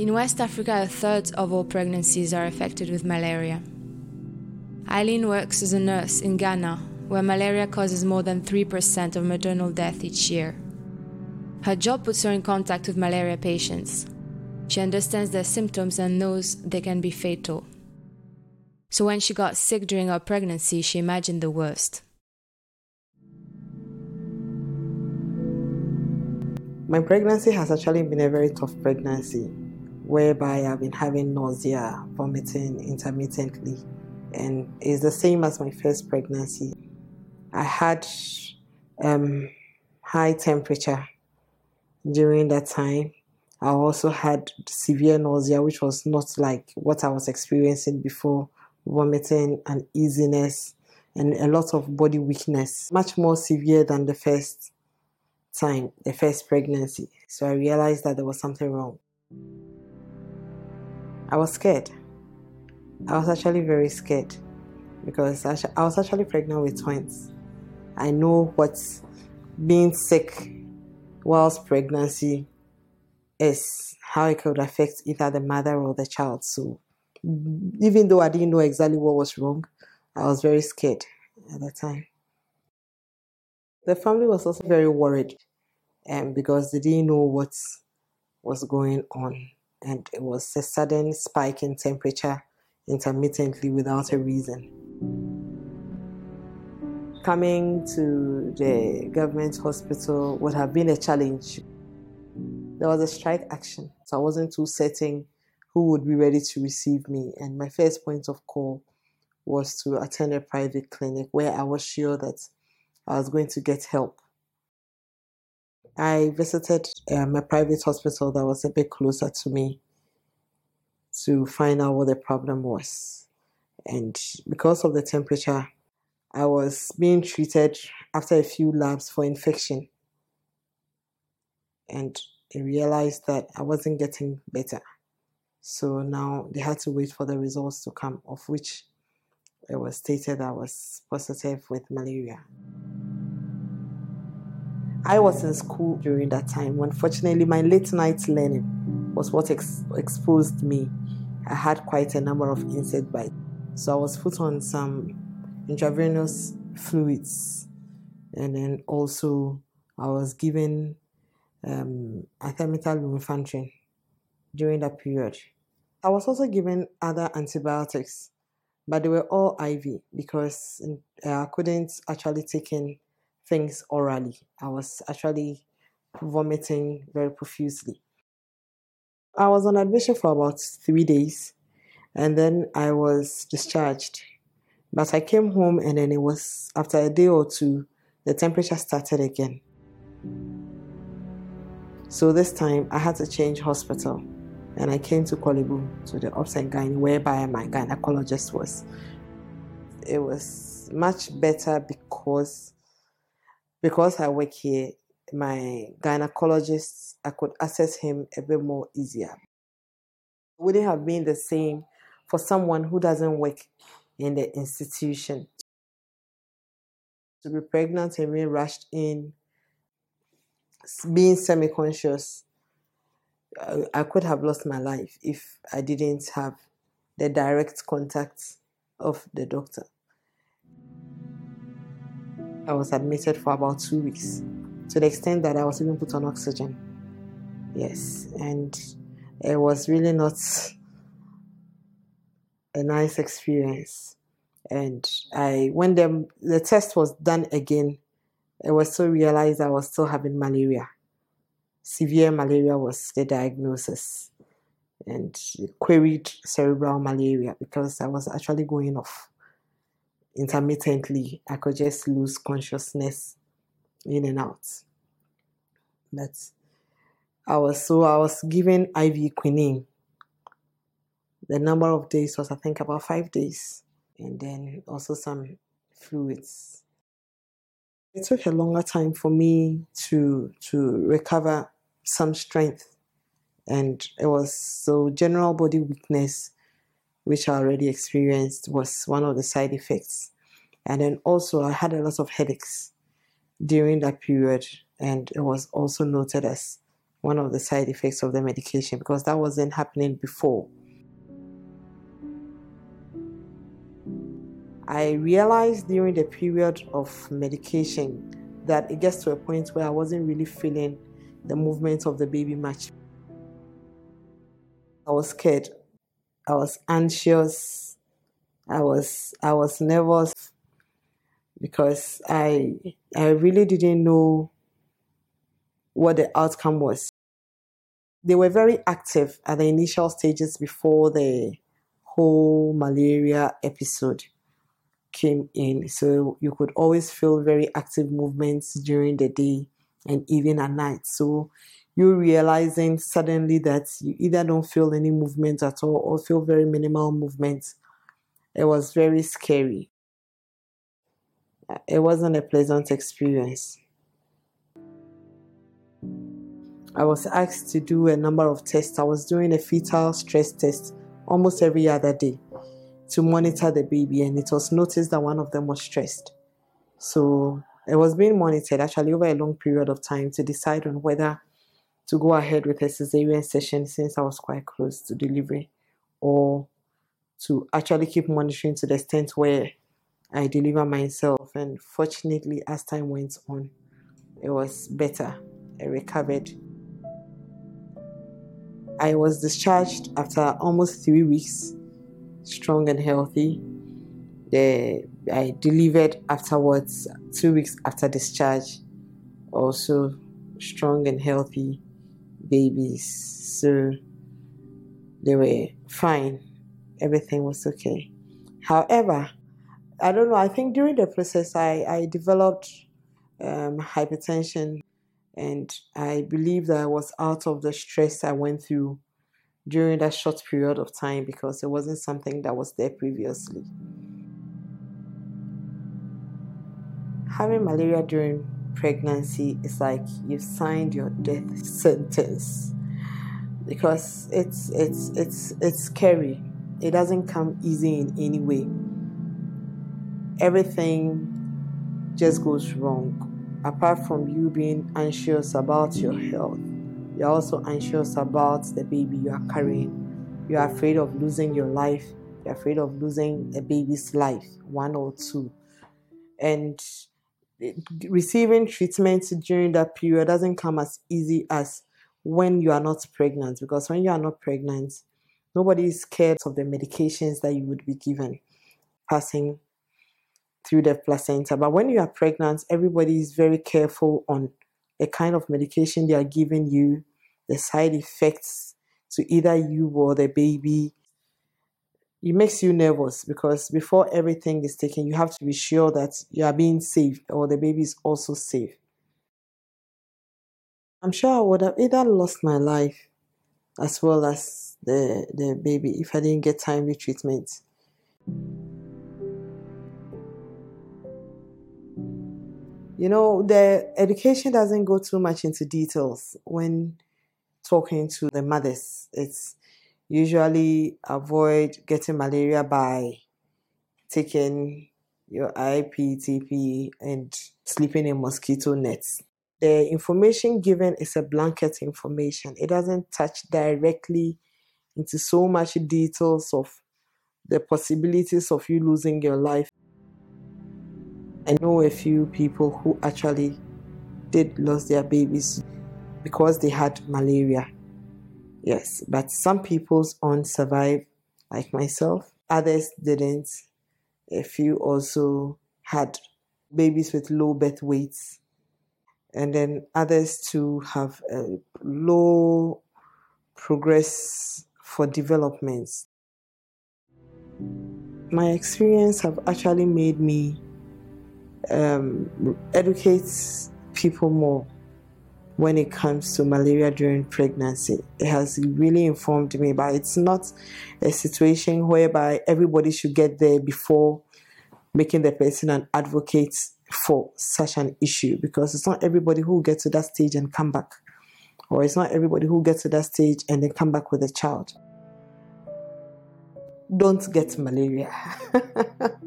In West Africa, a third of all pregnancies are affected with malaria. Eileen works as a nurse in Ghana, where malaria causes more than 3% of maternal death each year. Her job puts her in contact with malaria patients. She understands their symptoms and knows they can be fatal. So when she got sick during her pregnancy, she imagined the worst. My pregnancy has actually been a very tough pregnancy whereby I've been having nausea, vomiting intermittently, and it's the same as my first pregnancy. I had um, high temperature during that time. I also had severe nausea, which was not like what I was experiencing before, vomiting and easiness and a lot of body weakness, much more severe than the first time, the first pregnancy. So I realized that there was something wrong. I was scared. I was actually very scared because I was actually pregnant with twins. I know what being sick whilst pregnancy is, how it could affect either the mother or the child. So even though I didn't know exactly what was wrong, I was very scared at the time. The family was also very worried um, because they didn't know what was going on and it was a sudden spike in temperature intermittently without a reason. Coming to the government hospital would have been a challenge. There was a strike action, so I wasn't too certain who would be ready to receive me. And my first point of call was to attend a private clinic where I was sure that I was going to get help. I visited um, a private hospital that was a bit closer to me to find out what the problem was. And because of the temperature, I was being treated after a few labs for infection. And I realized that I wasn't getting better. So now they had to wait for the results to come, of which it was stated I was positive with malaria. I was in school during that time. Unfortunately, my late night learning was what ex- exposed me. I had quite a number of insect bites. So I was put on some intravenous fluids. And then also, I was given um, lumefantrine during that period. I was also given other antibiotics, but they were all IV because uh, I couldn't actually take in things orally. I was actually vomiting very profusely. I was on admission for about three days and then I was discharged. But I came home and then it was after a day or two, the temperature started again. So this time I had to change hospital and I came to Korle Bu to the and gyne whereby my gynecologist was. It was much better because because I work here, my gynecologist, I could access him a bit more easier. It wouldn't have been the same for someone who doesn't work in the institution. To be pregnant and being rushed in, being semi conscious, I could have lost my life if I didn't have the direct contact of the doctor. I was admitted for about two weeks to the extent that I was even put on oxygen. Yes, and it was really not a nice experience. And I, when the, the test was done again, I was still realized I was still having malaria. Severe malaria was the diagnosis, and queried cerebral malaria because I was actually going off intermittently. I could just lose consciousness in and out. But I was so I was given IV quinine. The number of days was I think about five days, and then also some fluids. It took a longer time for me to to recover some strength, and it was so general body weakness which I already experienced, was one of the side effects. And then also, I had a lot of headaches during that period, and it was also noted as one of the side effects of the medication because that wasn't happening before. I realized during the period of medication that it gets to a point where I wasn't really feeling the movements of the baby much. I was scared. I was anxious. I was I was nervous because I I really didn't know what the outcome was. They were very active at the initial stages before the whole malaria episode came in. So you could always feel very active movements during the day and even at night. So you realizing suddenly that you either don't feel any movement at all or feel very minimal movement. It was very scary. Uh, it wasn't a pleasant experience. I was asked to do a number of tests. I was doing a fetal stress test almost every other day to monitor the baby, and it was noticed that one of them was stressed. So it was being monitored actually over a long period of time to decide on whether to go ahead with a cesarean section since I was quite close to delivery or to actually keep monitoring to the extent where I deliver myself. And fortunately, as time went on, it was better. I recovered. I was discharged after almost three weeks, strong and healthy. The, I delivered afterwards, two weeks after discharge, also strong and healthy babies. So they were fine. Everything was okay. However, I don't know, I think during the process I, I developed um, hypertension and I believe that I was out of the stress I went through during that short period of time because it wasn't something that was there previously. Having malaria during pregnancy is like you've signed your death sentence because it's it's it's it's scary. It doesn't come easy in any way. Everything just goes wrong apart from you being anxious about your health, you're also anxious about the baby you are carrying. You're afraid of losing your life. You're afraid of losing a baby's life, one or two. And receiving treatment during that period doesn't come as easy as when you are not pregnant because when you are not pregnant, nobody is scared of the medications that you would be given passing through the placenta. But when you are pregnant, everybody is very careful on the kind of medication they are giving you, the side effects to either you or the baby. It makes you nervous because before everything is taken, you have to be sure that you are being safe or the baby is also safe. I'm sure I would have either lost my life as well as the, the baby if I didn't get timely treatment. You know, the education doesn't go too much into details when talking to the mothers. It's usually avoid getting malaria by taking your IPTP and sleeping in mosquito nets. The information given is a blanket information. It doesn't touch directly into so much details of the possibilities of you losing your life I know a few people who actually did lose their babies because they had malaria. Yes, but some people's own survived, like myself. Others didn't. A few also had babies with low birth weights. And then others too have a low progress for developments. My experience have actually made me um, educates people more when it comes to malaria during pregnancy. It has really informed me, but it's not a situation whereby everybody should get there before making the person an advocate for such an issue because it's not everybody who gets to that stage and come back, or it's not everybody who gets to that stage and then come back with a child. Don't get malaria.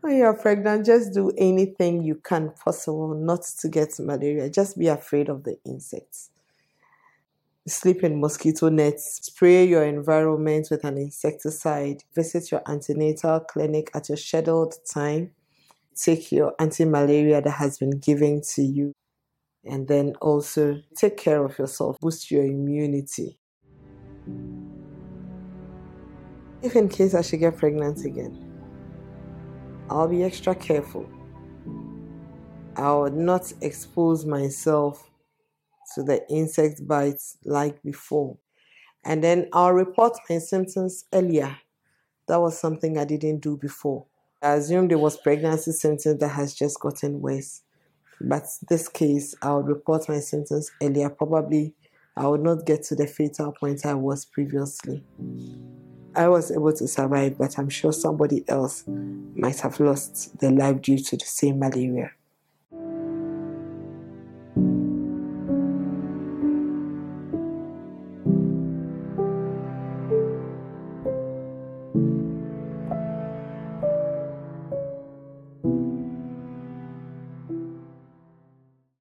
when you're pregnant, just do anything you can possible not to get malaria. Just be afraid of the insects. sleep in mosquito nets, spray your environment with an insecticide, visit your antenatal clinic at your scheduled time, take your anti malaria that has been given to you, and then also take care of yourself, boost your immunity. If in case I should get pregnant again, I'll be extra careful. I would not expose myself to the insect bites like before. And then I'll report my symptoms earlier. That was something I didn't do before. I assumed it was pregnancy symptoms that has just gotten worse. But this case, I would report my symptoms earlier. Probably I would not get to the fatal point I was previously. I was able to survive, but I'm sure somebody else might have lost their life due to the same malaria.